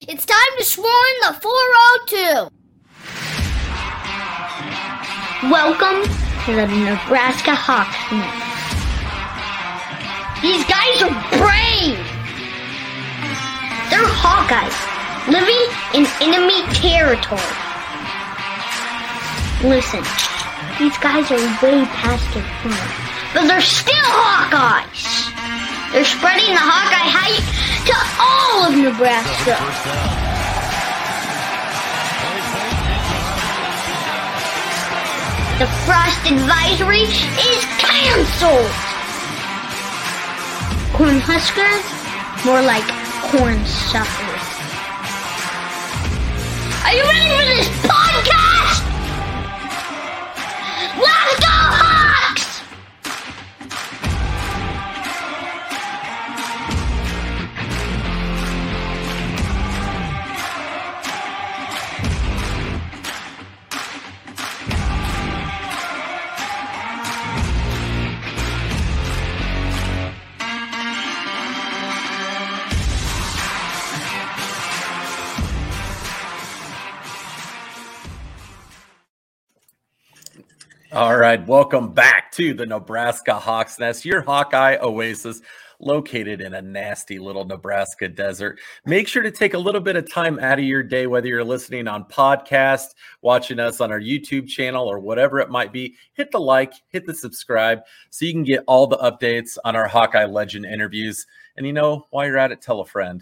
It's time to swarm the 402. Welcome to the Nebraska Hawks. These guys are brave. They're Hawkeyes living in enemy territory. Listen, these guys are way past their prime, but they're still Hawkeyes. They're spreading the Hawkeye hype to all of Nebraska. The frost advisory is canceled. Corn huskers, more like corn suckers. Are you ready for this podcast? Right, welcome back to the Nebraska Hawks Nest, your Hawkeye oasis located in a nasty little Nebraska desert. Make sure to take a little bit of time out of your day, whether you're listening on podcast, watching us on our YouTube channel, or whatever it might be. Hit the like, hit the subscribe so you can get all the updates on our Hawkeye Legend interviews. And you know, while you're at it, tell a friend.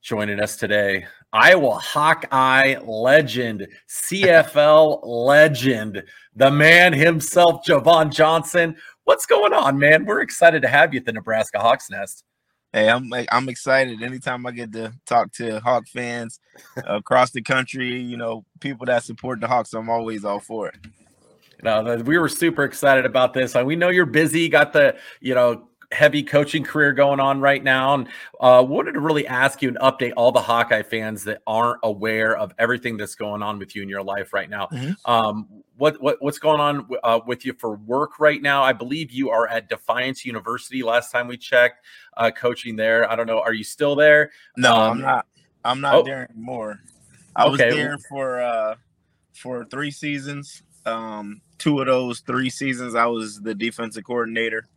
Joining us today, Iowa Hawkeye legend, CFL legend, the man himself, Jovon Johnson. What's going on, man? We're excited to have you at the Nebraska Hawks Nest. Hey, I'm I'm excited. Anytime I get to talk to Hawk fans across the country, you know, people that support the Hawks, I'm always all for it. You know, we were super excited about this. Uh, we know you're busy, got the you know heavy coaching career going on right now, and uh, wanted to really ask you and update all the Hawkeye fans that aren't aware of everything that's going on with you in your life right now. Mm-hmm. Um, what, what what's going on uh, with you for work right now? I believe you are at Defiance University. Last time we checked, uh, coaching there. I don't know. Are you still there? No, Um, I'm not. I'm not oh. there anymore. I was there for uh for three seasons. Um, two of those three seasons, I was the defensive coordinator.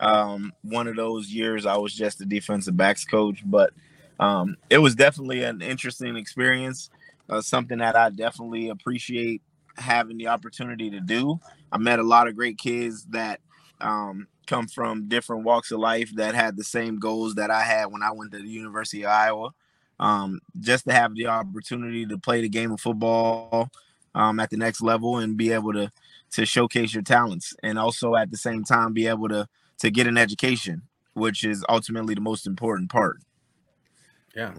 Um, one of those years, I was just the defensive backs coach. But um, it was definitely an interesting experience. Uh, something that I definitely appreciate having the opportunity to do. I met a lot of great kids that um, come from different walks of life that had the same goals that I had when I went to the University of Iowa. Um, just to have the opportunity to play the game of football um, at the next level and be able to to showcase your talents, and also at the same time be able to to get an education, which is ultimately the most important part. Yeah.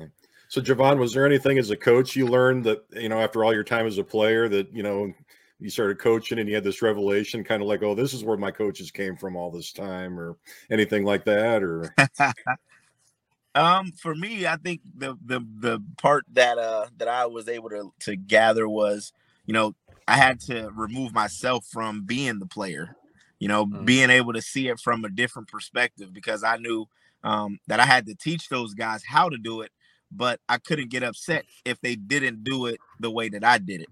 So, Jovon, was there anything as a coach you learned that, you know, after all your time as a player that, you know, you started coaching and you had this revelation kind of like, oh, this is where my coaches came from all this time or anything like that? Or, Um, for me, I think the the the part that uh that I was able to to gather was, you know, I had to remove myself from being the player, you know, Mm. being able to see it from a different perspective because I knew um that I had to teach those guys how to do it, but I couldn't get upset if they didn't do it the way that I did it.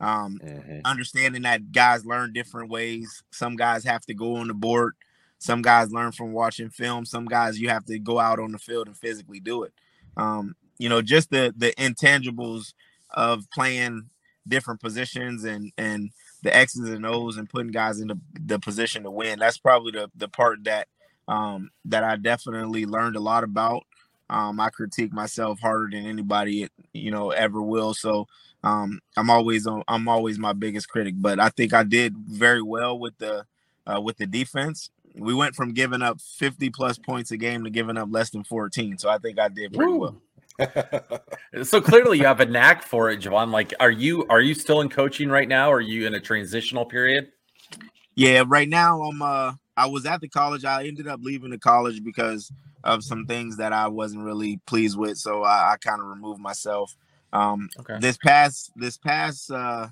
Um, understanding that guys learn different ways. Some guys have to go on the board. Some guys learn from watching film. Some guys you have to go out on the field and physically do it. Um, you know, just the the intangibles of playing different positions and and the X's and O's and putting guys in the, the position to win. That's probably the the part that um, that I definitely learned a lot about. Um, I critique myself harder than anybody you know ever will. So um, I'm always on. I'm always my biggest critic, but I think I did very well with the uh, with the defense. We went from giving up 50 plus points a game to giving up less than 14. So I think I did pretty Woo. well. So clearly you have a knack for it, Jovon. Like, are you are you still in coaching right now? are you in a transitional period? Yeah, right now I'm uh I was at the college. I ended up leaving the college because of some things that I wasn't really pleased with. So I, I kind of removed myself. Um okay. this past this past uh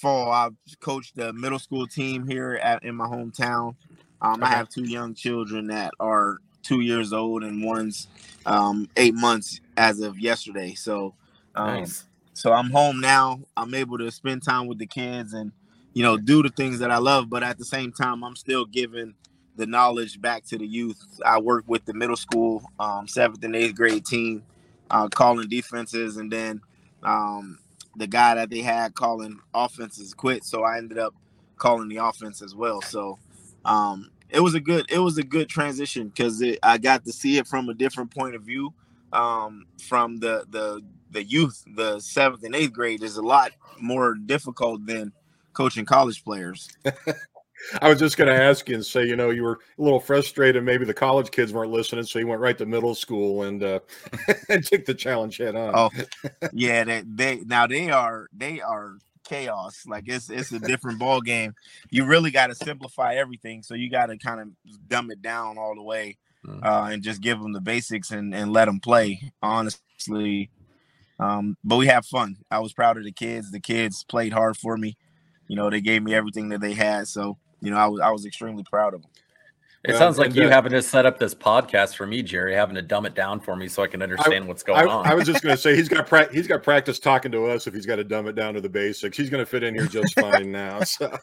fall I coached the middle school team here at in my hometown. Um, okay. I have two young children that are two years old and one's um, eight months as of yesterday. So, um, nice. so I'm home now. I'm able to spend time with the kids and you know do the things that I love. But at the same time, I'm still giving the knowledge back to the youth. I work with the middle school um, seventh and eighth grade team, uh, calling defenses, and then um, the guy that they had calling offenses quit. So I ended up calling the offense as well. So um, it was a good it was a good transition because I got to see it from a different point of view. Um, from the the the youth, the seventh and eighth grade is a lot more difficult than coaching college players. I was just going to ask you and say, you know, you were a little frustrated. Maybe the college kids weren't listening, so you went right to middle school and uh, and took the challenge head on. Oh, yeah, they, they now they are they are chaos. Like it's it's a different ball game. You really got to simplify everything. So you got to kind of dumb it down all the way mm. uh, and just give them the basics and and let them play. Honestly, um, but we have fun. I was proud of the kids. The kids played hard for me. You know, they gave me everything that they had. So you know, I was I was extremely proud of them. It sounds like you having to set up this podcast for me, Jerry, having to dumb it down for me so I can understand I, what's going I, on. I was just going to say he's got pra- he's got practice talking to us if he's got to dumb it down to the basics. He's going to fit in here just fine now. So.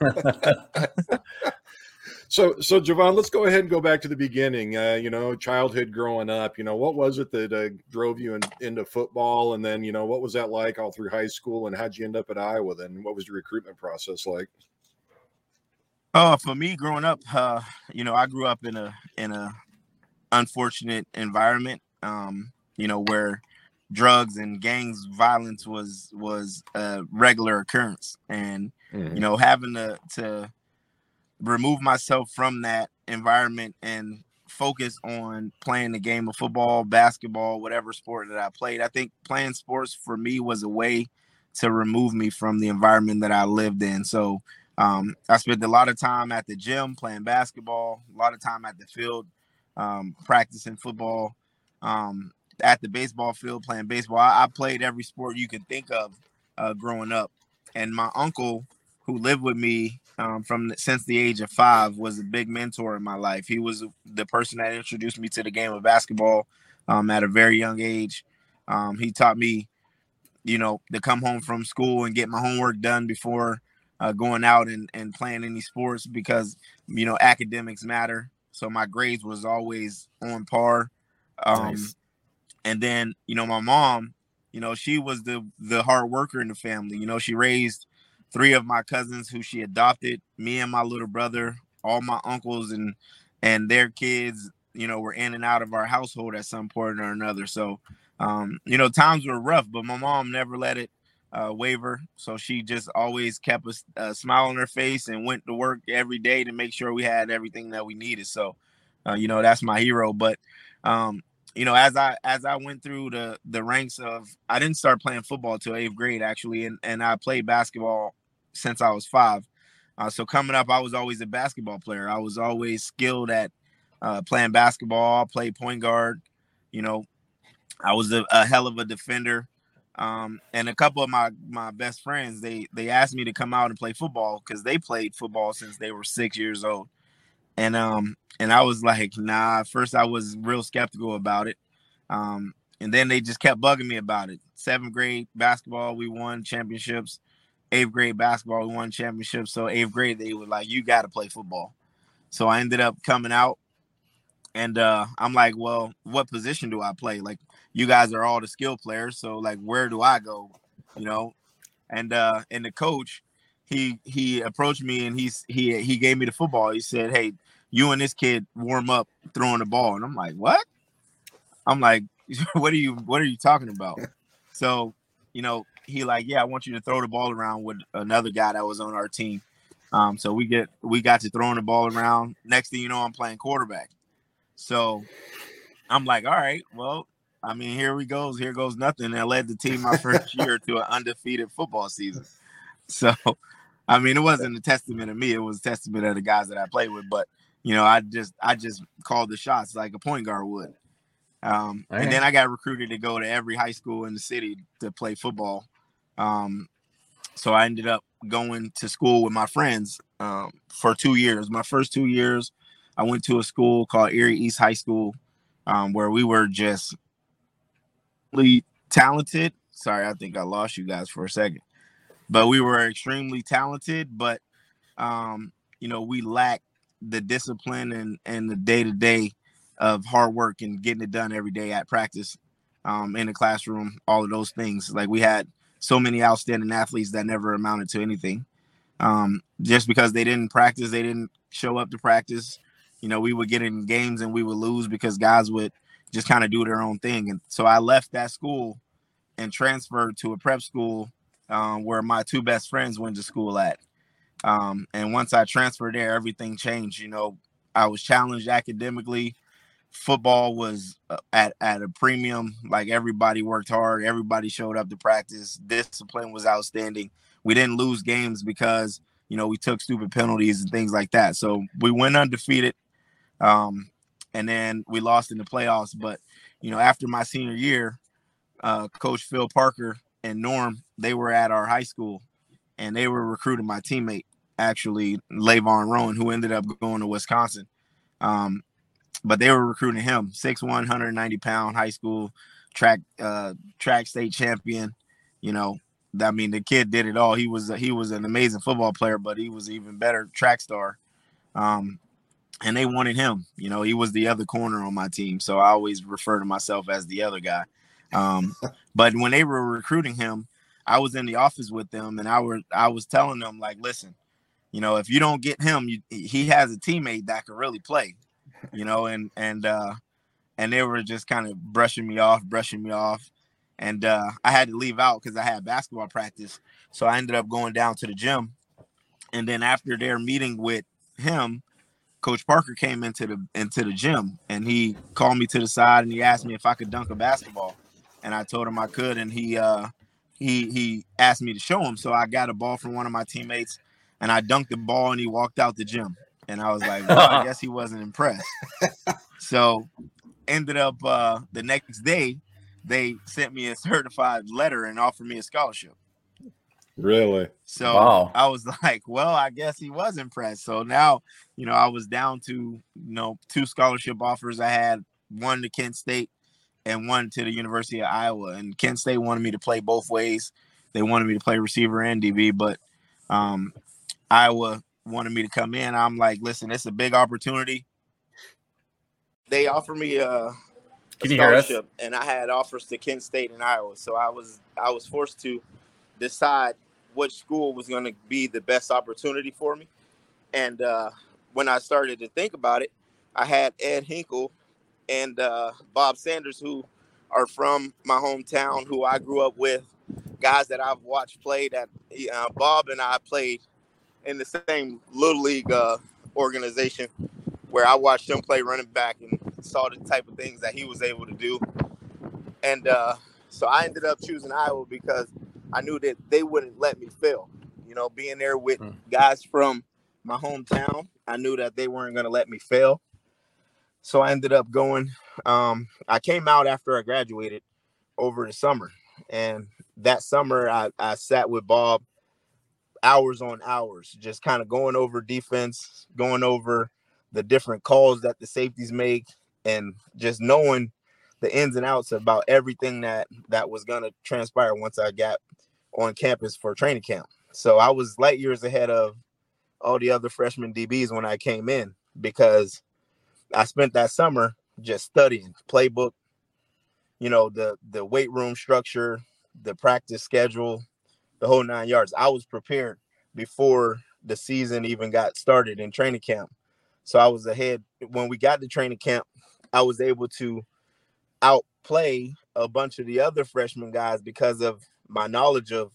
so, so Jovon, let's go ahead and go back to the beginning. Uh, you know, childhood growing up. You know, what was it that uh, drove you in, into football, and then you know, what was that like all through high school, and how'd you end up at Iowa? Then, what was your recruitment process like? Oh, for me growing up, uh, you know, I grew up in a in a unfortunate environment. Um, you know, where drugs and gangs violence was was a regular occurrence, and mm-hmm. you know, having to to remove myself from that environment and focus on playing the game of football, basketball, whatever sport that I played. I think playing sports for me was a way to remove me from the environment that I lived in. So um, I spent a lot of time at the gym playing basketball, a lot of time at the field um, practicing football, um, at the baseball field playing baseball. I, I, played every sport you could think of uh, growing up. And my uncle, who lived with me um, from the, since the age of five, was a big mentor in my life. He was the person that introduced me to the game of basketball um, at a very young age. Um, he taught me, you know, to come home from school and get my homework done before uh, going out and, and playing any sports because you know academics matter. So my grades was always on par. Um, nice. And then you know my mom, you know she was the the hard worker in the family. You know she raised three of my cousins who she adopted, me and my little brother, all my uncles and and their kids. You know were in and out of our household at some point or another. So um, you know times were rough, but my mom never let it uh, waiver. So she just always kept a, a, smile on her face and went to work every day to make sure we had everything that we needed. So, uh, you know, that's my hero. But, um, you know, as I as I went through the the ranks of, I didn't start playing football till eighth grade actually, and and I played basketball since I was five. Uh, so coming up, I was always a basketball player. I was always skilled at uh, playing basketball. Played point guard. You know, I was a, a hell of a defender. Um, and a couple of my my best friends they they asked me to come out and play football because they played football since they were six years old. And um and i was like nah first i was real skeptical about it. Um and then they just kept bugging me about it. Seventh grade basketball we won championships. Eighth grade basketball we won championships. So eighth grade they were like you got to play football. So i ended up coming out. And uh i'm like well what position do i play? Like you guys are all the skill players. So like, where do I go? You know, and uh, and the coach, he he approached me and he's he he gave me the football. He said, "Hey, you and this kid warm up throwing the ball," and I'm like, "What?" I'm like, "What are you What are you talking about?" So, you know, he like, "Yeah, I want you to throw the ball around with another guy that was on our team." Um, so we get we got to throwing the ball around. Next thing you know, I'm playing quarterback. So I'm like, all right, well, I mean, here we goes, here goes nothing. I led the team my first year to an undefeated football season. So, I mean, it wasn't a testament of me; it was a testament of the guys that I played with. But you know, I just I just called the shots like a point guard would. Um, and then I got recruited to go to every high school in the city to play football. Um, so I ended up going to school with my friends um, for two years. My first two years, I went to a school called Erie East High School, um, where we were just really talented. Sorry, I think I lost you guys for a second, but we were extremely talented. But um, you know, we lacked the discipline and and the day to day of hard work and getting it done every day at practice, um, in the classroom, all of those things. Like we had so many outstanding athletes that never amounted to anything. Um, just because they didn't practice, they didn't show up to practice. You know, we would get in games and we would lose because guys would just kind of do their own thing. And so I left that school and transferred to a prep school um, where my two best friends went to school at. Um, and once I transferred there, everything changed. You know, I was challenged academically. Football was uh, at, at a premium. Like everybody worked hard, everybody showed up to practice. Discipline was outstanding. We didn't lose games because you know we took stupid penalties and things like that. So we went undefeated. Um, and then we lost in the playoffs. But you know, after my senior year, uh, Coach Phil Parker and Norm they were at our high school, and they were recruiting my teammate actually Lavon Rowan, who ended up going to Wisconsin. Um, but they were recruiting him, 6'1", 190 pound high school track uh, track state champion. You know, I mean, the kid did it all. He was he was an amazing football player, but he was even better track star. Um, and they wanted him. You know, he was the other corner on my team, so I always refer to myself as the other guy. Um, but when they were recruiting him, I was in the office with them, and I were I was telling them like, listen, you know, if you don't get him, you, he has a teammate that can really play. You know, and and uh, and they were just kind of brushing me off, brushing me off, and uh, I had to leave out because I had basketball practice. So I ended up going down to the gym, and then after their meeting with him, Coach Parker came into the into the gym and he called me to the side and he asked me if I could dunk a basketball, and I told him I could, and he uh, he he asked me to show him. So I got a ball from one of my teammates, and I dunked the ball, and he walked out the gym, and I was like, well, I guess he wasn't impressed. so ended up uh, the next day, they sent me a certified letter and offered me a scholarship. Really? So wow. I was like, well, I guess he was impressed. So now, you know, I was down to, you know, two scholarship offers. I had one to Kent State and one to the University of Iowa. And Kent State wanted me to play both ways. They wanted me to play receiver and DB, but um, Iowa wanted me to come in. I'm like, listen, it's a big opportunity. They offered me a, a scholarship, and I had offers to Kent State and Iowa. So I was I was forced to decide which school was going to be the best opportunity for me. And uh, when I started to think about it, I had Ed Hinkel and uh, Bob Sanders, who are from my hometown, who I grew up with, guys that I've watched play. That uh, Bob and I played in the same little league uh, organization, where I watched him play running back and saw the type of things that he was able to do. And uh, so I ended up choosing Iowa because I knew that they wouldn't let me fail. You know, being there with mm. guys from my hometown, I knew that they weren't going to let me fail. So I ended up going. Um, I came out after I graduated over the summer, and that summer I, I sat with Bob hours on hours, just kind of going over defense, going over the different calls that the safeties make, and just knowing the ins and outs about everything that that was going to transpire once I got on campus for training camp. So I was light years ahead of all the other freshman DBs when I came in because I spent that summer just studying playbook, you know, the the weight room structure, the practice schedule, the whole nine yards. I was prepared before the season even got started in training camp. So I was ahead when we got to training camp. I was able to outplay a bunch of the other freshman guys because of my knowledge of,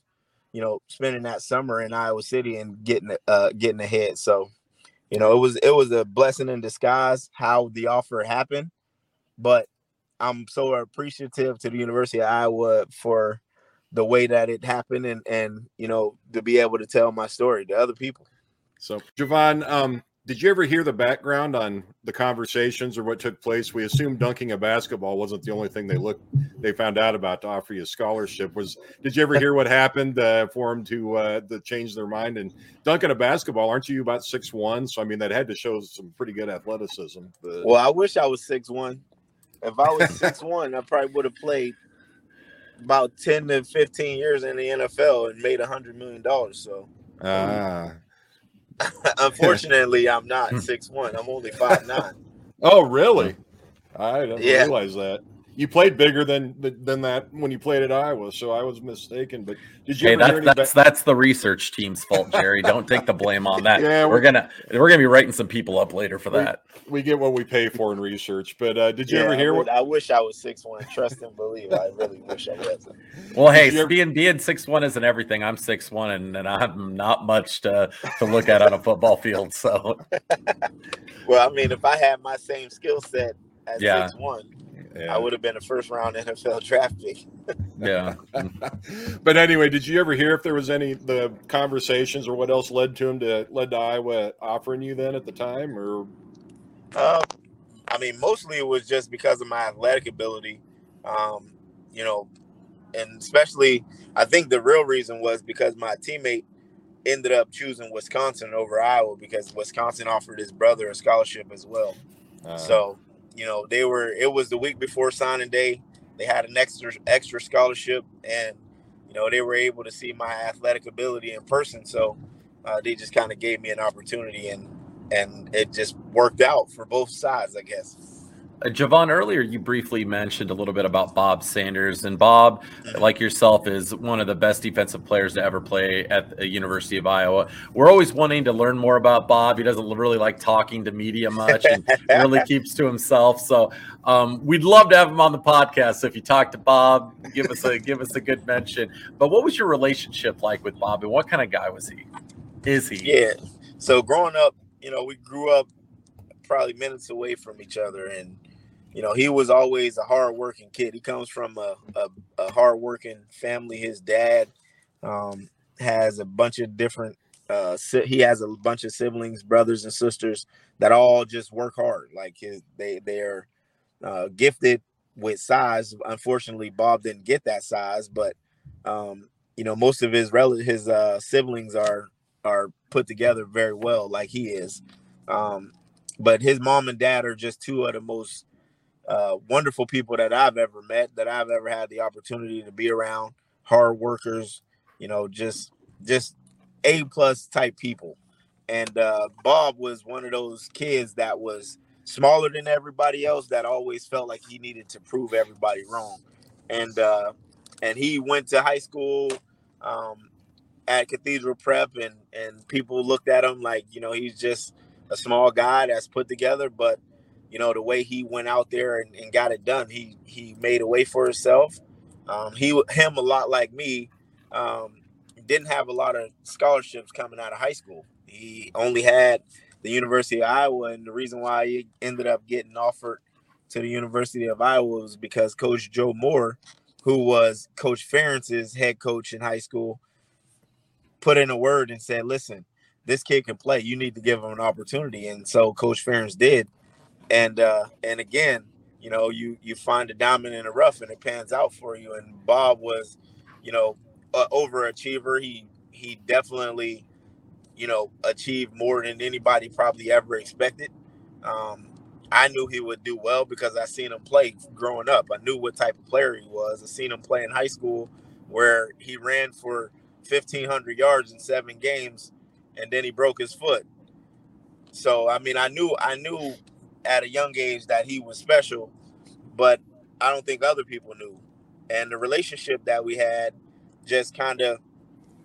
you know, spending that summer in Iowa City and getting uh getting ahead. So, you know, it was it was a blessing in disguise how the offer happened, but I'm so appreciative to the University of Iowa for the way that it happened and and you know to be able to tell my story to other people. So, Jovon, um, did you ever hear the background on the conversations or what took place? We assumed dunking a basketball wasn't the only thing they looked they found out about to offer you a scholarship. Was did you ever hear what happened uh, for them to uh, to change their mind and dunking a basketball? Aren't you about six one? So I mean that had to show some pretty good athleticism. But... Well, I wish I was six one. If I was six one, I probably would have played about ten to fifteen years in the NFL and made a hundred million dollars. So. Ah. Unfortunately, I'm not hmm. six one. I'm only five nine. Oh, really? I didn't Yeah. realize that. You played bigger than than that when you played at Iowa, so I was mistaken. But did you Hey, ever hear that's any that's ba- that's the research team's fault, Jerry. Don't take the blame on that. Yeah, we're we're- gonna we're gonna be writing some people up later for We- that. we get what we pay for in research? But uh, did you Yeah, ever hear I, what? I wish I was six one. Trust and believe. I really wish I was. Well, hey, Did you ever- being being six one isn't everything. I'm six one, and, and I'm not much to to look at on a football field. So Well, I mean, if I had my same skill set at Yeah. six one, Yeah. I would have been a first round NFL draft pick. yeah, but anyway, did you ever hear if there was any the conversations or what else led to him to led to Iowa offering you then at the time or? Um, I mean, mostly it was just because of my athletic ability. Um, you know, and especially I think the real reason was because my teammate ended up choosing Wisconsin over Iowa because Wisconsin offered his brother a scholarship as well. Uh, So, you know, they were it was the week before signing day. They had an extra extra scholarship and you know, they were able to see my athletic ability in person. So, uh, they just kind of gave me an opportunity and and it just worked out for both sides, I guess. Uh, Jovon, earlier you briefly mentioned a little bit about Bob Sanders, and Bob, like yourself, is one of the best defensive players to ever play at the University of Iowa. We're always wanting to learn more about Bob. He doesn't really like talking to media much, and really keeps to himself. So um, we'd love to have him on the podcast. So if you talk to Bob, give us a give us a good mention. But what was your relationship like with Bob, and what kind of guy was he? Is he? Yeah. So growing up, you know, we grew up probably minutes away from each other, and you know, he was always a hardworking kid. He comes from a a, a hardworking family. His dad um, has a bunch of different. Uh, si- he has a bunch of siblings, brothers and sisters that all just work hard. Like his, they they are uh, gifted with size. Unfortunately, Bob didn't get that size, but um, you know, most of his rel- his uh, siblings are are put together very well, like he is. Um, but his mom and dad are just two of the most uh, wonderful people that I've ever met, that I've ever had the opportunity to be around. Hard workers, you know, just just a plus type people. And uh, Bob was one of those kids that was smaller than everybody else that always felt like he needed to prove everybody wrong. And uh, and he went to high school um, at Cathedral Prep, and and people looked at him like you know he's just a small guy that's put together, but you know the way he went out there and, and got it done, he he made a way for himself. Um, he him a lot like me, um, didn't have a lot of scholarships coming out of high school. He only had the University of Iowa, and the reason why he ended up getting offered to the University of Iowa was because Coach Joe Moore, who was Coach Ferentz's head coach in high school, put in a word and said, "Listen, this kid can play. You need to give him an opportunity." And so Coach Ferentz did. And uh, and again, you know, you you find a diamond in the rough, and it pans out for you. And Bob was, you know, overachiever. He he definitely, you know, achieved more than anybody probably ever expected. Um, I knew he would do well because I seen him play growing up. I knew what type of player he was. I seen him play in high school where he ran for 1500 yards in seven games and then he broke his foot. So I mean I knew I knew at a young age that he was special, but I don't think other people knew. And the relationship that we had just kind of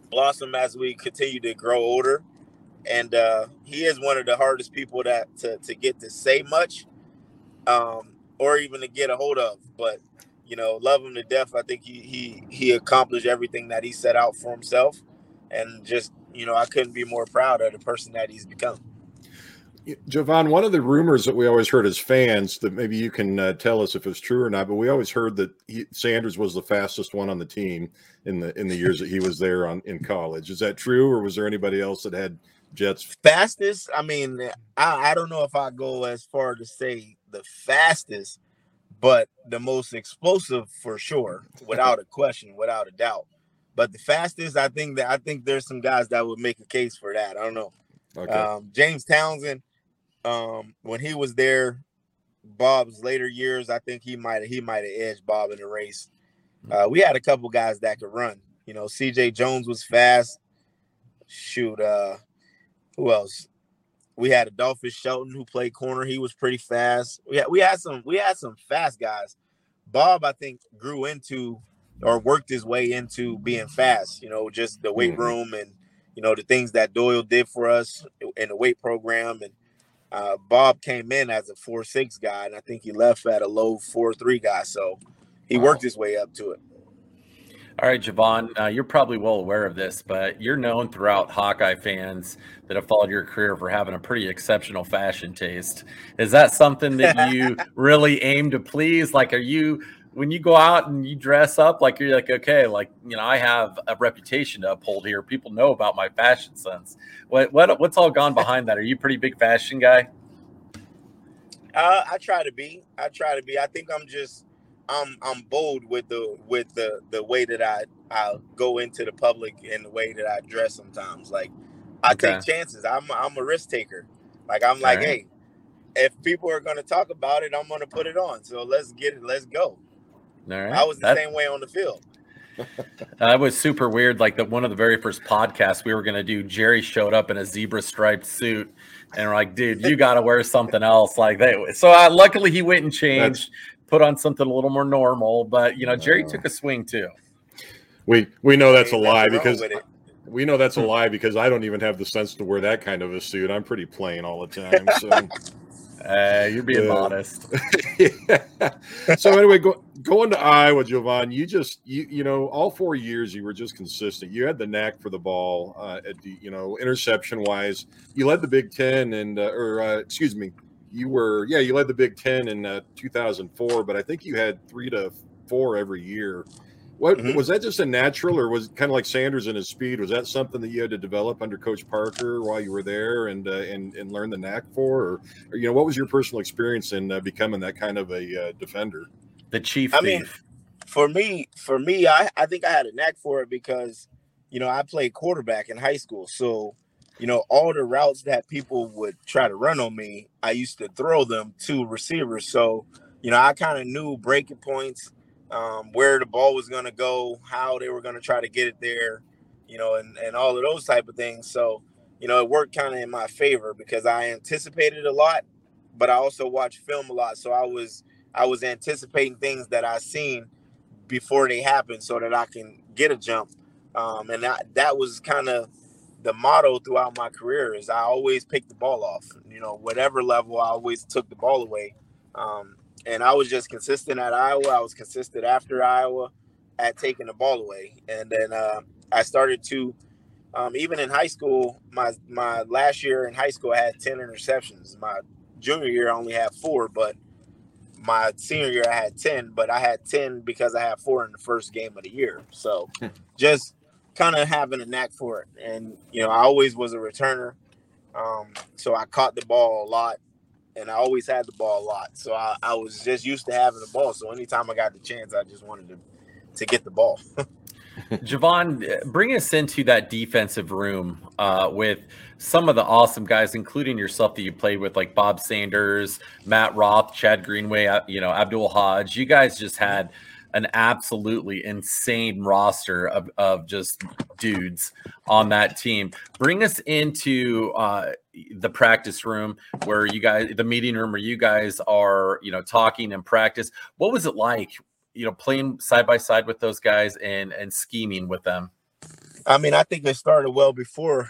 blossomed as we continue to grow older. And uh, he is one of the hardest people that to, to get to say much um, or even to get a hold of. But you know, love him to death. I think he he he accomplished everything that he set out for himself, and just you know, I couldn't be more proud of the person that he's become. Jovon, one of the rumors that we always heard as fans that maybe you can uh, tell us if it's true or not, but we always heard that he, Sanders was the fastest one on the team in the in the years that he was there on in college. Is that true, or was there anybody else that had jets fastest? I mean, I, I don't know if I go as far to say the fastest, but the most explosive for sure, without a question, without a doubt. But the fastest, I think that I think there's some guys that would make a case for that. I don't know. Okay. Um, James Townsend, um, when he was there, Bob's later years, I think he might he might have edged Bob in the race. Uh, we had a couple guys that could run. You know, C.J. Jones was fast. Shoot, uh, who else? We had Adolphus Shelton who played corner. He was pretty fast. We had we had some we had some fast guys. Bob, I think, grew into or worked his way into being fast. You know, just the weight mm-hmm. room and you know the things that Doyle did for us in the weight program. And uh, Bob came in as a four six guy, and I think he left at a low four three guy. So he wow. worked his way up to it. All right, Jovon, uh, you're probably well aware of this, but you're known throughout Hawkeye fans that have followed your career for having a pretty exceptional fashion taste. Is that something that you really aim to please? Like, are you when you go out and you dress up like you're like okay like you know i have a reputation to uphold here people know about my fashion sense what, what what's all gone behind that are you a pretty big fashion guy uh, i try to be i try to be i think i'm just I'm I'm bold with the with the the way that I I go into the public and the way that I dress sometimes. Like I okay. take chances. I'm I'm a risk taker. Like I'm like, right. hey, if people are gonna talk about it, I'm gonna put it on. So let's get it. Let's go. All right. I was the same way on the field. that was super weird. Like the one of the very first podcasts we were gonna do, Jerry showed up in a zebra striped suit, and we're like, "Dude, you got to wear something else." Like they. So I, luckily he went and changed. That's, put on something a little more normal. But you know, Jerry took a swing too. We we know that's a lie because we know that's a lie because I don't even have the sense to wear that kind of a suit. I'm pretty plain all the time. So uh, you're being uh, modest. yeah. So anyway, go, going to Iowa, Jovon, you just you you know all four years you were just consistent. You had the knack for the ball. Uh, at the you know interception wise, you led the Big Ten and uh, or uh, excuse me, you were yeah you led the Big Ten in uh, 2004, but I think you had three to four every year. What mm-hmm. was that just a natural, or was kind of like Sanders and his speed? Was that something that you had to develop under Coach Parker while you were there and uh, and and learn the knack for, or, or, you know what was your personal experience in uh, becoming that kind of a uh, defender? The chief. I thief. mean, for me, for me, I I think I had a knack for it because you know I played quarterback in high school, so you know, all the routes that people would try to run on me, I used to throw them to receivers. So, you know, I kind of knew breaking points, um, where the ball was going to go, how they were going to try to get it there, you know, and, and all of those type of things. So, you know, it worked kind of in my favor because I anticipated a lot, but I also watched film a lot. So I was I was anticipating things that I seen before they happened so that I can get a jump. Um, and that that was kind of the motto throughout my career is I always pick the ball off. You know, whatever level, I always took the ball away. Um, and I was just consistent at Iowa. I was consistent after Iowa at taking the ball away. And then uh, I started to, um, even in high school, my my last year in high school, I had ten interceptions. My junior year, I only had four, but my senior year, I had ten. But I had ten because I had four in the first game of the year. So hmm. just kind of having a knack for it. And, you know, I always was a returner. Um, so I caught the ball a lot and I always had the ball a lot. So I, I was just used to having the ball. So anytime I got the chance, I just wanted to, to get the ball. Jovon, bring us into that defensive room uh, with some of the awesome guys, including yourself that you played with, like Bob Sanders, Matt Roth, Chad Greenway, uh, you know, Abdul Hodge. You guys just had – an absolutely insane roster of, of just dudes on that team. Bring us into uh, the practice room where you guys, the meeting room where you guys are, you know, talking and practice. What was it like, you know, playing side by side with those guys and and scheming with them? I mean, I think it started well before.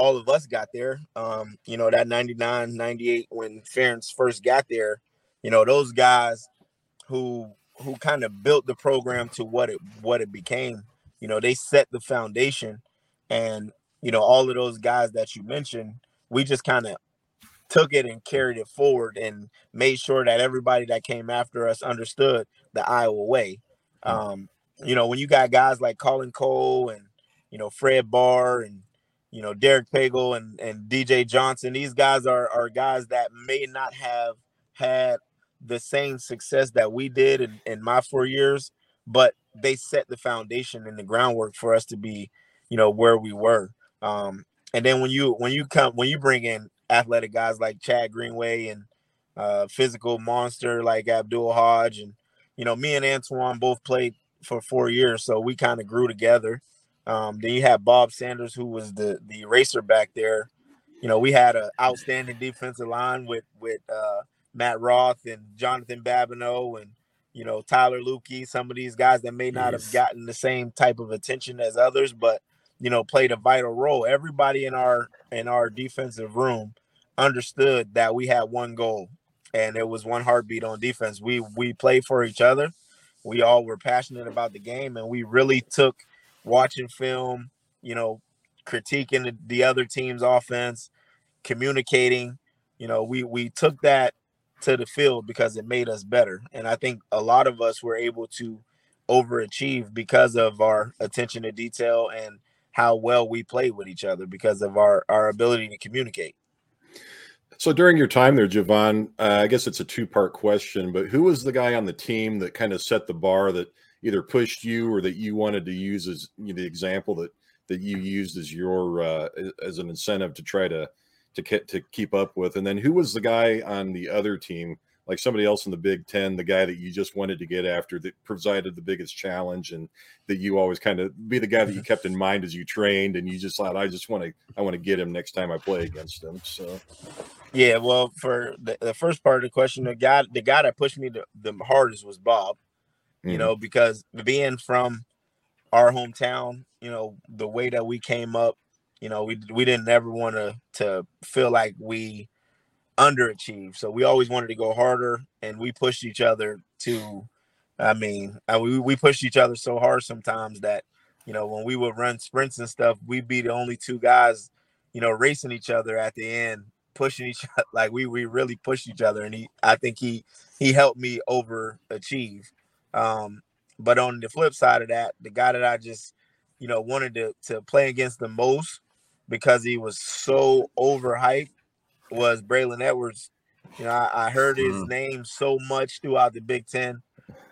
All of us got there. Um, you know, that 99, 98 when Ferentz first got there, you know, those guys who who kind of built the program to what it what it became. You know, they set the foundation, and you know all of those guys that you mentioned, we just kind of took it and carried it forward and made sure that everybody that came after us understood the Iowa way. Um, you know, when you got guys like Colin Cole and you know Fred Barr and you know Derek Pagel and and DJ Johnson, these guys are are guys that may not have had the same success that we did in, in my four years, but they set the foundation and the groundwork for us to be, you know, where we were. Um, and then when you when you come when you bring in athletic guys like Chad Greenway and uh, physical monster like Abdul Hodge and you know me and Antwan both played for four years, so we kind of grew together. Um, then you have Bob Sanders, who was the the racer back there. You know, we had an outstanding defensive line with with uh, Matt Roth and Jonathan Babineau and you know Tyler Luebke, some of these guys that may not yes. have gotten the same type of attention as others, but you know played a vital role. Everybody in our in our defensive room understood that we had one goal, and it was one heartbeat on defense. We we played for each other. We all were passionate about the game, and we really took watching film, you know, critiquing the, the other team's offense, communicating. You know, we we took that to the field because it made us better. And I think a lot of us were able to overachieve because of our attention to detail and how well we played with each other because of our our ability to communicate. So during your time there, Jovon, uh, I guess it's a two part question, but who was the guy on the team that kind of set the bar that either pushed you or that you wanted to use as you know, the example that that you used as your uh, as an incentive to try to to get to keep up with. And then who was the guy on the other team, like somebody else in the Big Ten, the guy that you just wanted to get after that presided the biggest challenge and that you always kind of be the guy that you kept in mind as you trained and you just thought, I just want to, I want to get him next time I play against him. So. Yeah, well, for the, the first part of the question, the guy, the guy that pushed me the, the hardest was Bob. You mm-hmm. know, because being from our hometown, you know, the way that we came up, you know, we we didn't ever want to to feel like we underachieved. So we always wanted to go harder, and we pushed each other to. I mean, uh, we we pushed each other so hard sometimes that you know when we would run sprints and stuff, we'd be the only two guys, you know, racing each other at the end, pushing each other. Like we we really pushed each other, and he I think he he helped me overachieve. Um, but on the flip side of that, the guy that I just you know wanted to to play against the most because he was so overhyped was Braylon Edwards. You know, I, I heard his mm. name so much throughout the Big Ten,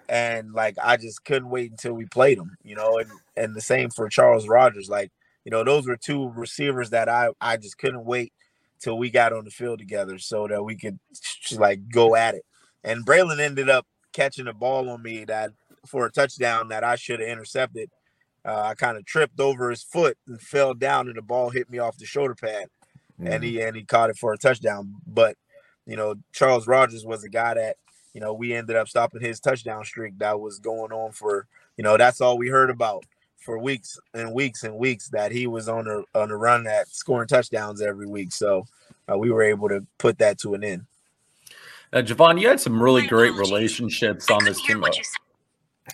and like I just couldn't wait until we played him. You know, and and the same for Charles Rogers. Like, you know, those were two receivers that I I just couldn't wait till we got on the field together so that we could like go at it. And Braylon ended up catching a ball on me that for a touchdown that I should have intercepted uh, I kind of tripped over his foot and fell down, and the ball hit me off the shoulder pad, mm. and he and he caught it for a touchdown. But you know, Charles Rogers was a guy that you know we ended up stopping his touchdown streak that was going on for you know that's all we heard about for weeks and weeks and weeks that he was on a on a run at scoring touchdowns every week. So uh, we were able to put that to an end. Uh, Jovon, you had some really great relationships on this team.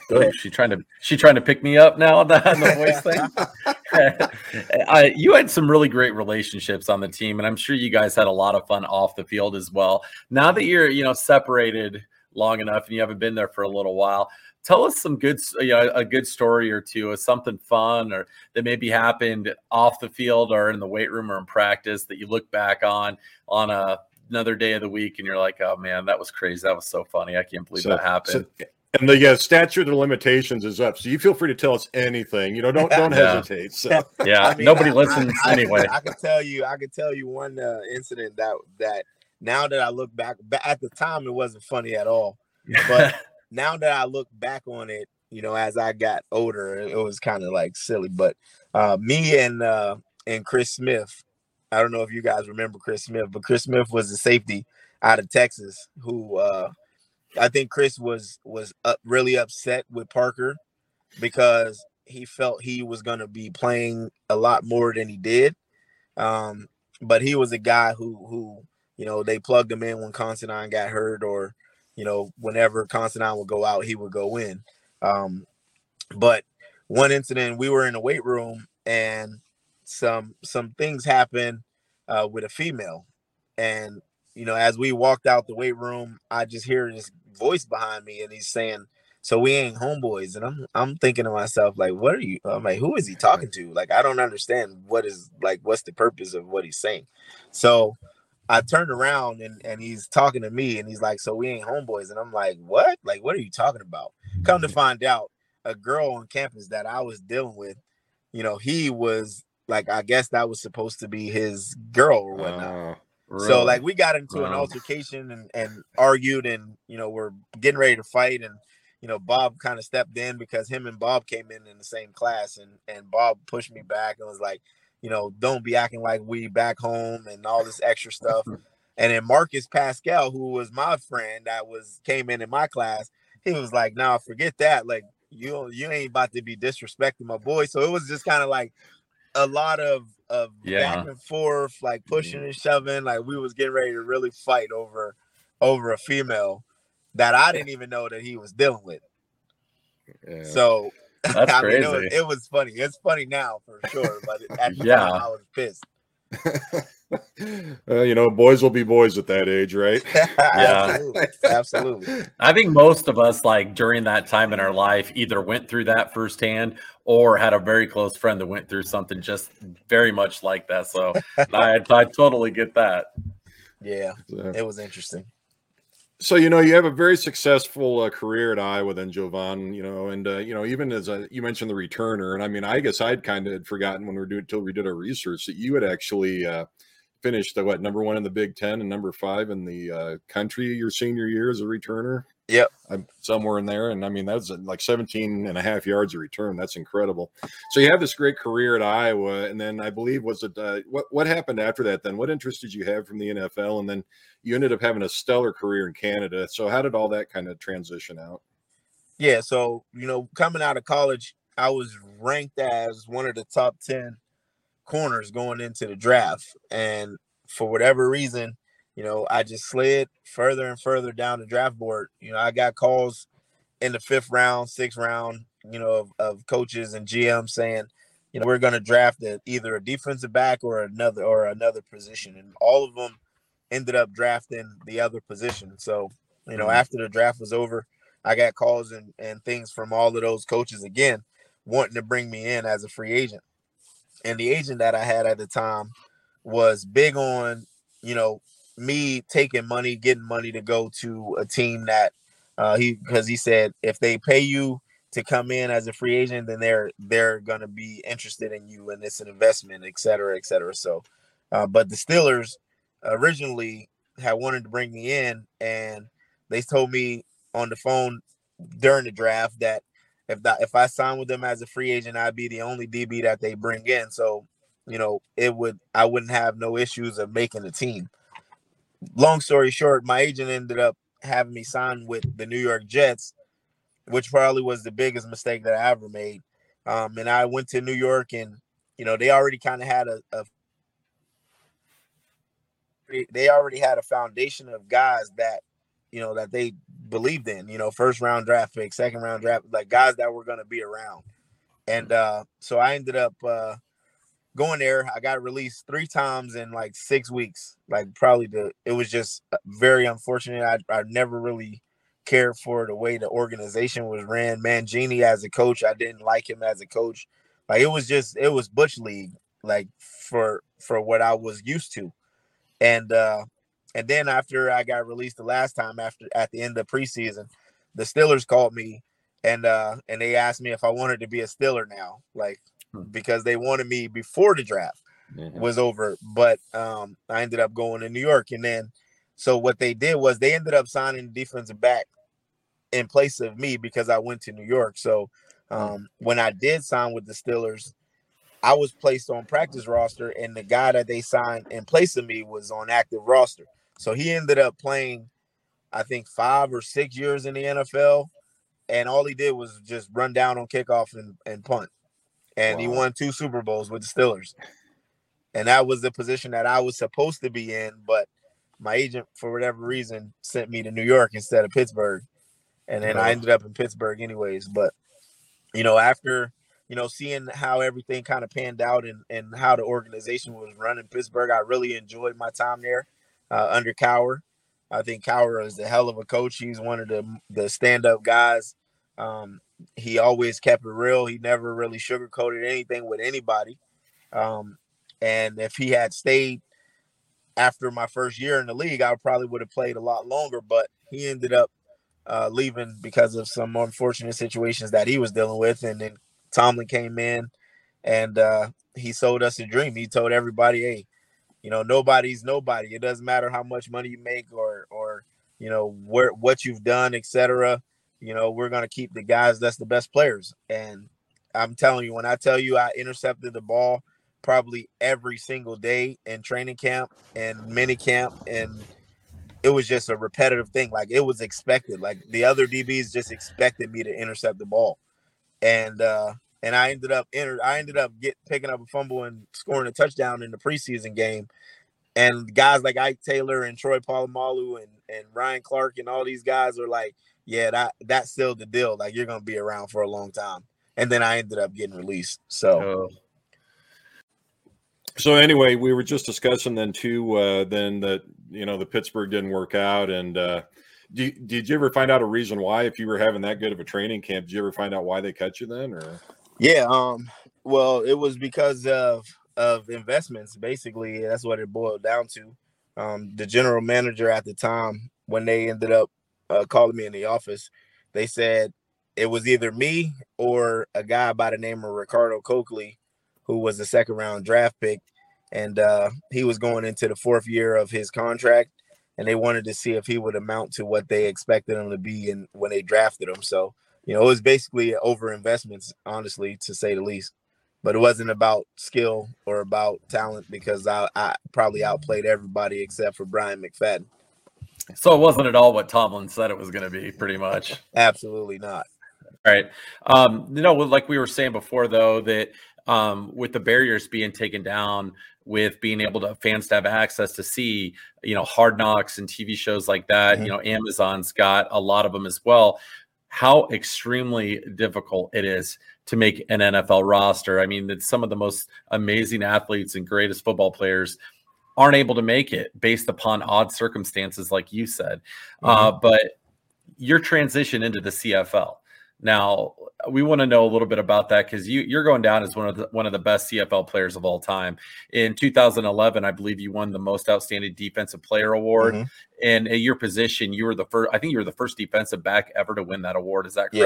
Good. She trying to she trying to pick me up now on the, on the voice thing. I, you had some really great relationships on the team, and I'm sure you guys had a lot of fun off the field as well. Now that you're you know separated long enough and you haven't been there for a little while, tell us some good, you know, a good story or two, or something fun, or that maybe happened off the field or in the weight room or in practice that you look back on on a another day of the week and you're like, oh man, that was crazy. That was so funny. I can't believe So- that happened. so- and the uh, statute of limitations is up, so you feel free to tell us anything. You know, don't don't Yeah. hesitate. So yeah, I mean, nobody I- listens I, I, anyway. I can tell you, I can tell you one uh, incident that that now that I look back, at the time it wasn't funny at all, but now that I look back on it, you know, as I got older, it was kind of like silly. But uh, me and uh, and Chris Smith, I don't know if you guys remember Chris Smith, but Chris Smith was the safety out of Texas who uh, I think Chris was was up, really upset with Parker because he felt he was going to be playing a lot more than he did. Um, but he was a guy who who you know they plugged him in when Considine got hurt, or you know whenever Considine would go out, he would go in. Um, but one incident, we were in the weight room and some some things happen uh, with a female, and you know as we walked out the weight room, I just hear this voice behind me, and he's saying, "So we ain't homeboys," and I'm I'm thinking to myself like, "What are you?" I'm like, "Who is he talking to?" Like I don't understand what is like what's the purpose of what he's saying. So I turned around and and he's talking to me, and he's like, "So we ain't homeboys," and I'm like, "What? Like what are you talking about?" Come to find out, a girl on campus that I was dealing with, you know, he was like, I guess that was supposed to be his girl or whatnot. uh, So like we got into an altercation and, and argued and you know we're getting ready to fight and you know Bob kind of stepped in because him and Bob came in in the same class and and Bob pushed me back and was like you know don't be acting like we back home and all this extra stuff. And then Marcus Paschal who was my friend that was came in in my class he was like nah forget that. Like you you ain't about to be disrespecting my boy. So it was just kind of like a lot of of Yeah. back and forth, like pushing mm-hmm. and shoving. Like we was getting ready to really fight over over a female that I didn't even know that he was dealing with. yeah. So That's I mean, it was, crazy. it was funny. It's funny now for sure, but at the Yeah. time I was pissed. Uh, you know, boys will be boys at that age, right? absolutely, absolutely. I think most of us, like during that time in our life, either went through that firsthand or had a very close friend that went through something just very much like that. So I, I totally get that. Yeah, So- it was interesting. So you know you have a very successful uh, career at Iowa, then Jovon. You know, and uh, you know even as a, you mentioned the returner, and I mean I guess I'd kind of forgotten when we were doing until we did our research that you had actually uh, finished the what number one in the Big Ten and number five in the uh, country your senior year as a returner. Yep. I'm somewhere in there, and I mean that's like 17 and a half yards a return. That's incredible. So you have this great career at Iowa, and then I believe was it uh, what what happened after that? Then what interest did you have from the NFL, and then you ended up having a stellar career in Canada. So how did all that kind of transition out? Yeah, so you know, coming out of college, I was ranked as one of the top ten corners going into the draft, and for whatever reason, you know, I just slid further and further down the draft board. You know, I got calls in the fifth round, sixth round, you know, of, of coaches and GM saying, you know, we're going to draft a, either a defensive back or another or another position, and all of them ended up drafting the other position. So, you know, Mhm. after the draft was over, I got calls and, and things from all of those coaches again, wanting to bring me in as a free agent. And the agent that I had at the time was big on, you know, me taking money, getting money to go to a team that uh he because he said if they pay you to come in as a free agent, then they're they're gonna be interested in you and it's an investment, et cetera, et cetera. So uh, but the Steelers originally had wanted to bring me in and they told me on the phone during the draft that if that if I signed with them as a free agent, I'd be the only DB that they bring in. So, you know, it would I wouldn't have no issues of making the team. Long story short, my agent ended up having me sign with the New York Jets, which probably was the biggest mistake that I ever made. Um, and I went to New York and you know, they already kind of had a, a they already had a foundation of guys that you know that they believed in you know first round draft pick second round draft like guys that were going to be around and uh so i ended up uh going there i got released three times in like six weeks like probably the it was just very unfortunate i, I never really cared for the way the organization was ran. Mangini as a coach, I didn't like him as a coach. Like it was just it was Butch League, like for for what I was used to. And uh and then after I got released the last time after at the end of preseason, the Steelers called me and uh and they asked me if I wanted to be a Steeler now, like because they wanted me before the draft Mhm. was over. But um I ended up going to New York and then so what they did was they ended up signing the defensive back in place of me because I went to New York. So um when I did sign with the Steelers, I was placed on practice roster and the guy that they signed in place of me was on active roster. So he ended up playing I think 5 or 6 years in the NFL and all he did was just run down on kickoff and, and punt. And he won two Super Bowls with the Steelers. And that was the position that I was supposed to be in, but my agent, for whatever reason, sent me to New York instead of Pittsburgh. And then I Oh. ended up in Pittsburgh anyways. But you know, after you know, seeing how everything kind of panned out and, and how the organization was run in Pittsburgh, I really enjoyed my time there uh, under Cowher. I think Cowher is a hell of a coach. He's one of the the stand up guys. Um, he always kept it real. He never really sugarcoated anything with anybody. Um, and if he had stayed after my first year in the league, I probably would have played a lot longer. But he ended up uh, leaving because of some unfortunate situations that he was dealing with. And then Tomlin came in and uh, he sold us a dream. He told everybody, hey, you know, nobody's nobody. It doesn't matter how much money you make or or you know where what you've done, etc. You know, we're gonna keep the guys that's the best players. And I'm telling you, when I tell you I intercepted the ball probably every single day in training camp and mini camp and it was just a repetitive thing. Like it was expected. Like the other DBs just expected me to intercept the ball. And uh and I ended up enter I ended up get picking up a fumble and scoring a touchdown in the preseason game. And guys like Ike Taylor and Troy Polamalu and, and Ryan Clark and all these guys are like, yeah, that that's still the deal. Like you're gonna be around for a long time. And then I ended up getting released. So Oh. So anyway, we were just discussing then too. Uh, then that you know the Pittsburgh didn't work out, and uh, did, did you ever find out a reason why? If you were having that good of a training camp, did you ever find out why they cut you then? Or Yeah, um, well, it was because of of investments. Basically, that's what it boiled down to. Um, the general manager at the time, when they ended up uh, calling me in the office, they said it was either me or a guy by the name of Ricardo Colclough, who was a second round draft pick, and uh, he was going into the fourth year of his contract, and they wanted to see if he would amount to what they expected him to be, and when they drafted him, so you know, it was basically over investments, honestly, to say the least. But it wasn't about skill or about talent because I, I probably outplayed everybody except for Bryant McFadden. So it wasn't at all what Tomlin said it was going to be, pretty much. Absolutely not. Right. Um, you know, like we were saying before, though, that um, with the barriers being taken down, with being able to fans to have access to see, you know, hard knocks and TV shows like that, you know, Amazon's got a lot of them as well. How extremely difficult it is to make an NFL roster. I mean, that some of the most amazing athletes and greatest football players aren't able to make it based upon odd circumstances, like you said. Uh, but your transition into the CFL. Now, we want to know a little bit about that because you, you're going down as one of the one of the best CFL players of all time. In 2011, I believe you won the most outstanding defensive player award. Mhm. And at your position, you were the first. I think you were the first defensive back ever to win that award. Is that Yeah.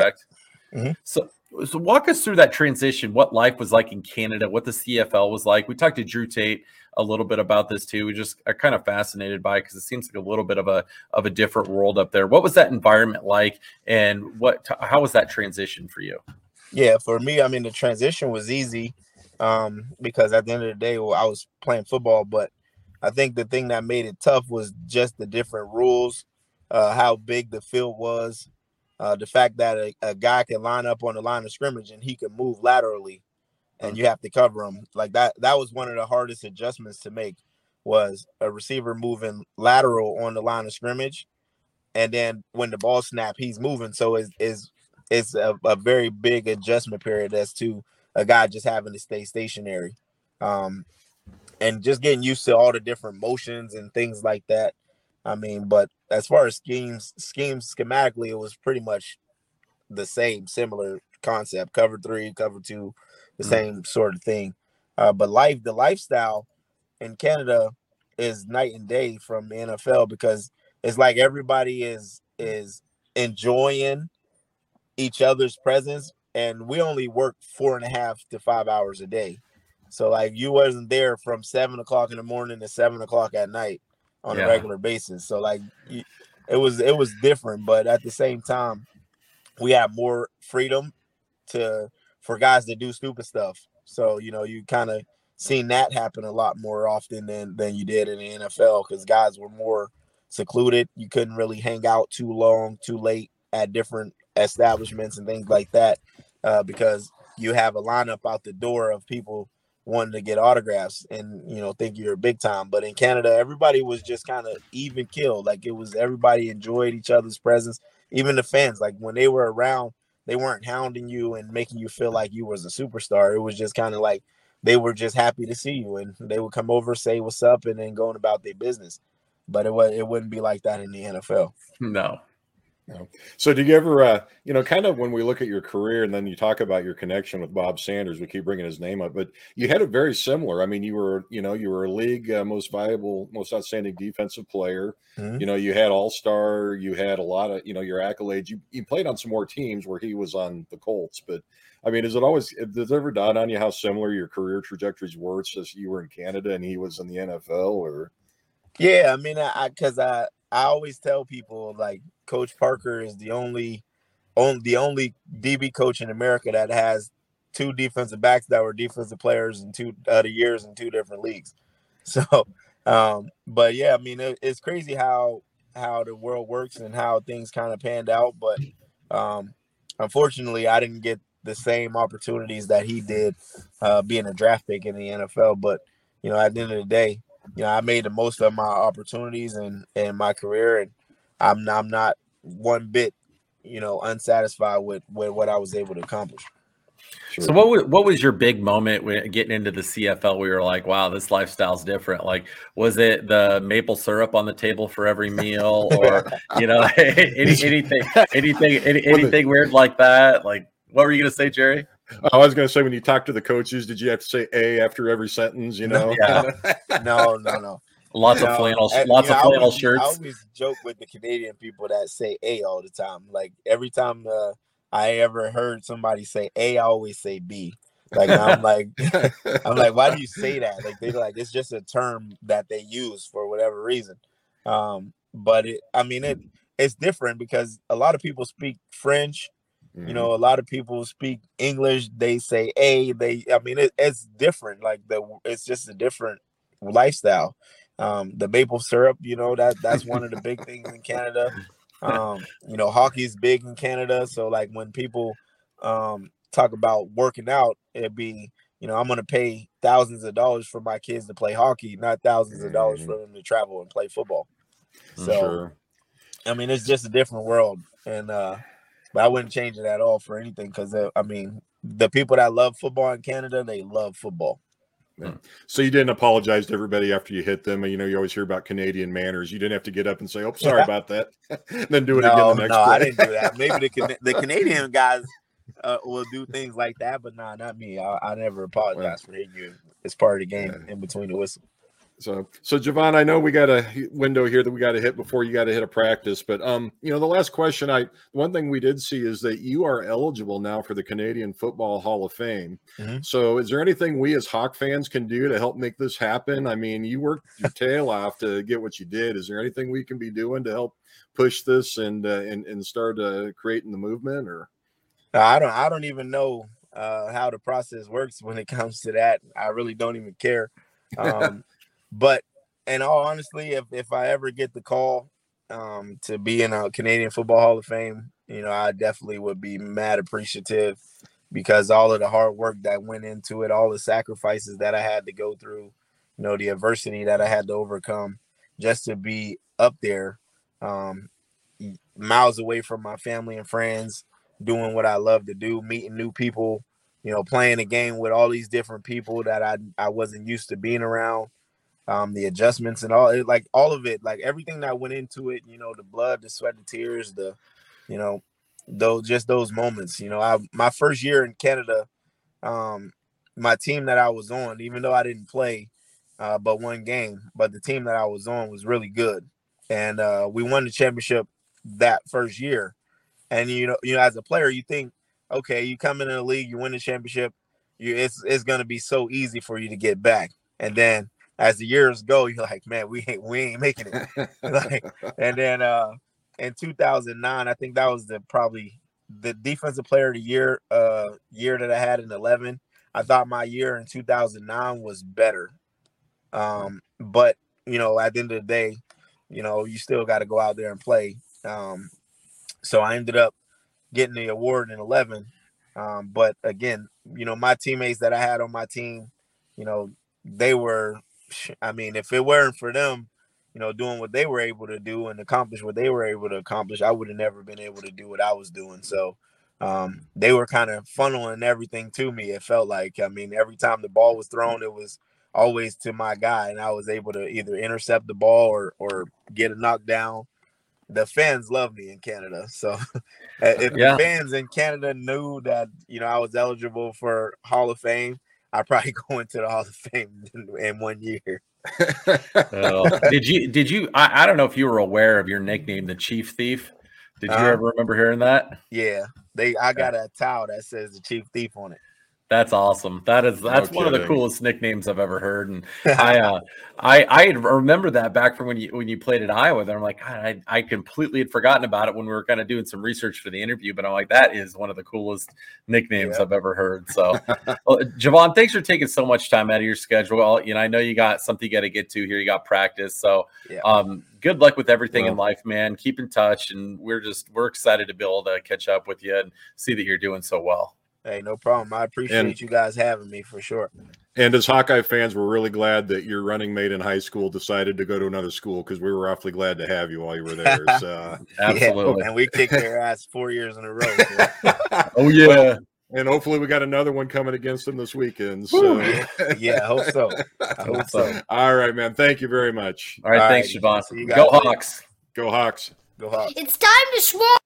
Mhm. So, so walk us through that transition. What life was like in Canada. What the CFL was like. We talked to Drew Tate a little bit about this too. We just are kind of fascinated by because it, seems like a little bit of a of a different world up there. What was that environment like, and what how was that transition for you? Yeah, for me, I mean, the transition was easy um, because at the end of the day, well, I was playing football, but I think the thing that made it tough was just the different rules, uh, how big the field was, uh, the fact that a, a guy can line up on the line of scrimmage and he can move laterally, and you have to cover him like that. That was one of the hardest adjustments to make was a receiver moving lateral on the line of scrimmage, and then when the ball snap, he's moving. So is is it's a, a very big adjustment period as to a guy just having to stay stationary um and just getting used to all the different motions and things like that I mean, but as far as schemes, schemes schematically, it was pretty much the same, similar concept. Cover three, cover two, the Mm. same sort of thing. Uh, but life, the lifestyle in Canada is night and day from the NFL because it's like everybody is is enjoying each other's presence, and we only work four and a half to five hours a day. So like you wasn't there from seven o'clock in the morning to seven o'clock at night on Yeah. a regular basis. So like it was it was different, but at the same time, we have more freedom to for guys to do stupid stuff. So you know you kind of seen that happen a lot more often than than you did in the NFL because guys were more secluded. You couldn't really hang out too long, too late at different establishments and things like that uh, because you have a lineup out the door of people wanting to get autographs and you know think you're a big time. But in Canada, everybody was just kind of even killed. Like it was everybody enjoyed each other's presence, even the fans. Like when they were around, they weren't hounding you and making you feel like you was a superstar. It was just kind of like they were just happy to see you and they would come over, say what's up, and then going about their business. But it was it wouldn't be like that in the NFL. No. No. So did you ever, uh, you know, kind of when we look at your career and then you talk about your connection with Bob Sanders, we keep bringing his name up, but you had a very similar. I mean, you were, you know, you were a league uh, most valuable, most outstanding defensive player. Mhm. You know, you had All Star, you had a lot of, you know, your accolades. You you played on some more teams where he was on the Colts, but I mean, is it always does it ever dawn on you how similar your career trajectories were since you were in Canada and he was in the NFL? Or Yeah, I mean, I because I, I always tell people like Coach Parker is the only, on the only DB coach in America that has two defensive backs that were defensive players in two other years in two different leagues. So, um, but yeah, I mean, it, it's crazy how how the world works and how things kind of panned out. But um, unfortunately, I didn't get the same opportunities that he did uh, being a draft pick in the NFL. But you know, at the end of the day, you know, I made the most of my opportunities and and my career, and I'm I'm not one bit, you know, unsatisfied with with what I was able to accomplish. So what was, what was your big moment when getting into the CFL? We were like, wow, this lifestyle's different. Like, was it the maple syrup on the table for every meal, or you know, any, anything, anything, any, anything weird like that? Like, what were you gonna say, Jerry? I was going to say, when you talk to the coaches, did you have to say "a" after every sentence? You know, Yeah. No, no, no. Lots You of know, flannel, I- lots you of know, I flannel shirts. I always joke with the Canadian people that say "a" all the time. Like every time uh, I ever heard somebody say "a," I always say "b." Like I'm like, I'm like, why do you say that? Like they're like, it's just a term that they use for whatever reason. Um, but it, I mean, it it's different because a lot of people speak French. Mm-hmm. You know, a lot of people speak English. They say a. They, I mean, it, it's different. Like the, it's just a different lifestyle. Um, the maple syrup, you know, that that's one of the big things in Canada. Um, you know, hockey's big in Canada. So like when people um talk about working out, it'd be, you know, I'm gonna pay thousands of dollars for my kids to play hockey, not 1000s of dollars for them to travel and play football. So Sure. I mean, it's just a different world, and uh, but I wouldn't change it at all for anything because I mean, the people that love football in Canada, they love football. So you didn't apologize to everybody after you hit them. You know, you always hear about Canadian manners. You didn't have to get up and say, "Oh, sorry about that," then do it no, again the next no, play. I didn't do that. Maybe the the Canadian guys uh, will do things like that, but nah, not me. I, I never apologize for hitting you. It's part of the game in between the whistle. So, so Jovon, I know we got a window here that we got to hit before you got to hit a practice, but um, you know, the last question I one thing we did see is that you are eligible now for the Canadian Football Hall of Fame. Mhm. So, is there anything we as Hawk fans can do to help make this happen? I mean, you worked your tail off to get what you did. Is there anything we can be doing to help push this and uh, and and start uh, creating the movement? Or I don't I don't even know uh, how the process works when it comes to that. I really don't even care. Um, but and all honestly, if if I ever get the call um, to be in a Canadian Football Hall of Fame, you know, I definitely would be mad appreciative because all of the hard work that went into it, all the sacrifices that I had to go through, you know, the adversity that I had to overcome just to be up there, um, miles away from my family and friends, doing what I love to do, meeting new people, you know, playing a game with all these different people that I I wasn't used to being around. Um, the adjustments and all, it, like all of it, like everything that went into it. You know, the blood, the sweat, the tears, the, you know, those just those moments. You know, I my first year in Canada, um, my team that I was on, even though I didn't play, uh, but one game, but the team that I was on was really good, and uh, we won the championship that first year. And you know, you know, as a player, you think, okay, you come into the league, you win the championship, you it's it's gonna be so easy for you to get back. And then as the years go, you're like, man, we ain't we ain't making it. like, and then uh in 2009, I think that was the probably the defensive player of the year uh year that I had in 11. I thought my year in 2009 was better. Um, but you know, at the end of the day, you know, you still got to go out there and play. Um, so I ended up getting the award in 11. Um, but again, you know, my teammates that I had on my team, you know, they were, I mean, if it weren't for them, you know, doing what they were able to do and accomplish what they were able to accomplish, I would have never been able to do what I was doing. So um, they were kind of funneling everything to me. It felt like, I mean, every time the ball was thrown, it was always to my guy, and I was able to either intercept the ball or or get a knockdown. The fans love me in Canada, so if yeah. the fans in Canada knew that you know I was eligible for Hall of Fame, I probably go into the Hall of Fame in, one year. did you? Did you? I, I don't know if you were aware of your nickname, the Chief Thief. Did you uh, ever remember hearing that? Yeah, they. I got a towel that says the Chief Thief on it. That's awesome. That is that's one of the coolest nicknames I've ever heard. And I uh I I remember that back from when you when you played at Iowa. Then I'm like, I I completely had forgotten about it when we were kind of doing some research for the interview. But I'm like, that is one of the coolest nicknames yeah. I've ever heard. So well, Jovon, thanks for taking so much time out of your schedule. You know, I know you got something you got to get to here. You got practice. So yeah. um good luck with everything well, in life, man. Keep in touch and we're just we're excited to be able to catch up with you and see that you're doing so well. Hey, no problem. I appreciate and, you guys having me for sure. And as Hawkeye fans, we're really glad that your running mate in high school decided to go to another school because we were awfully glad to have you while you were there. So, absolutely. Yeah, and we kicked their ass four years in a row. oh yeah. Well, and hopefully we got another one coming against them this weekend. So yeah, yeah, I hope so. I hope so. All right, man. Thank you very much. All right, All thanks, right. Jovon. Go Hawks. Go Hawks. Go Hawks. It's time to swap.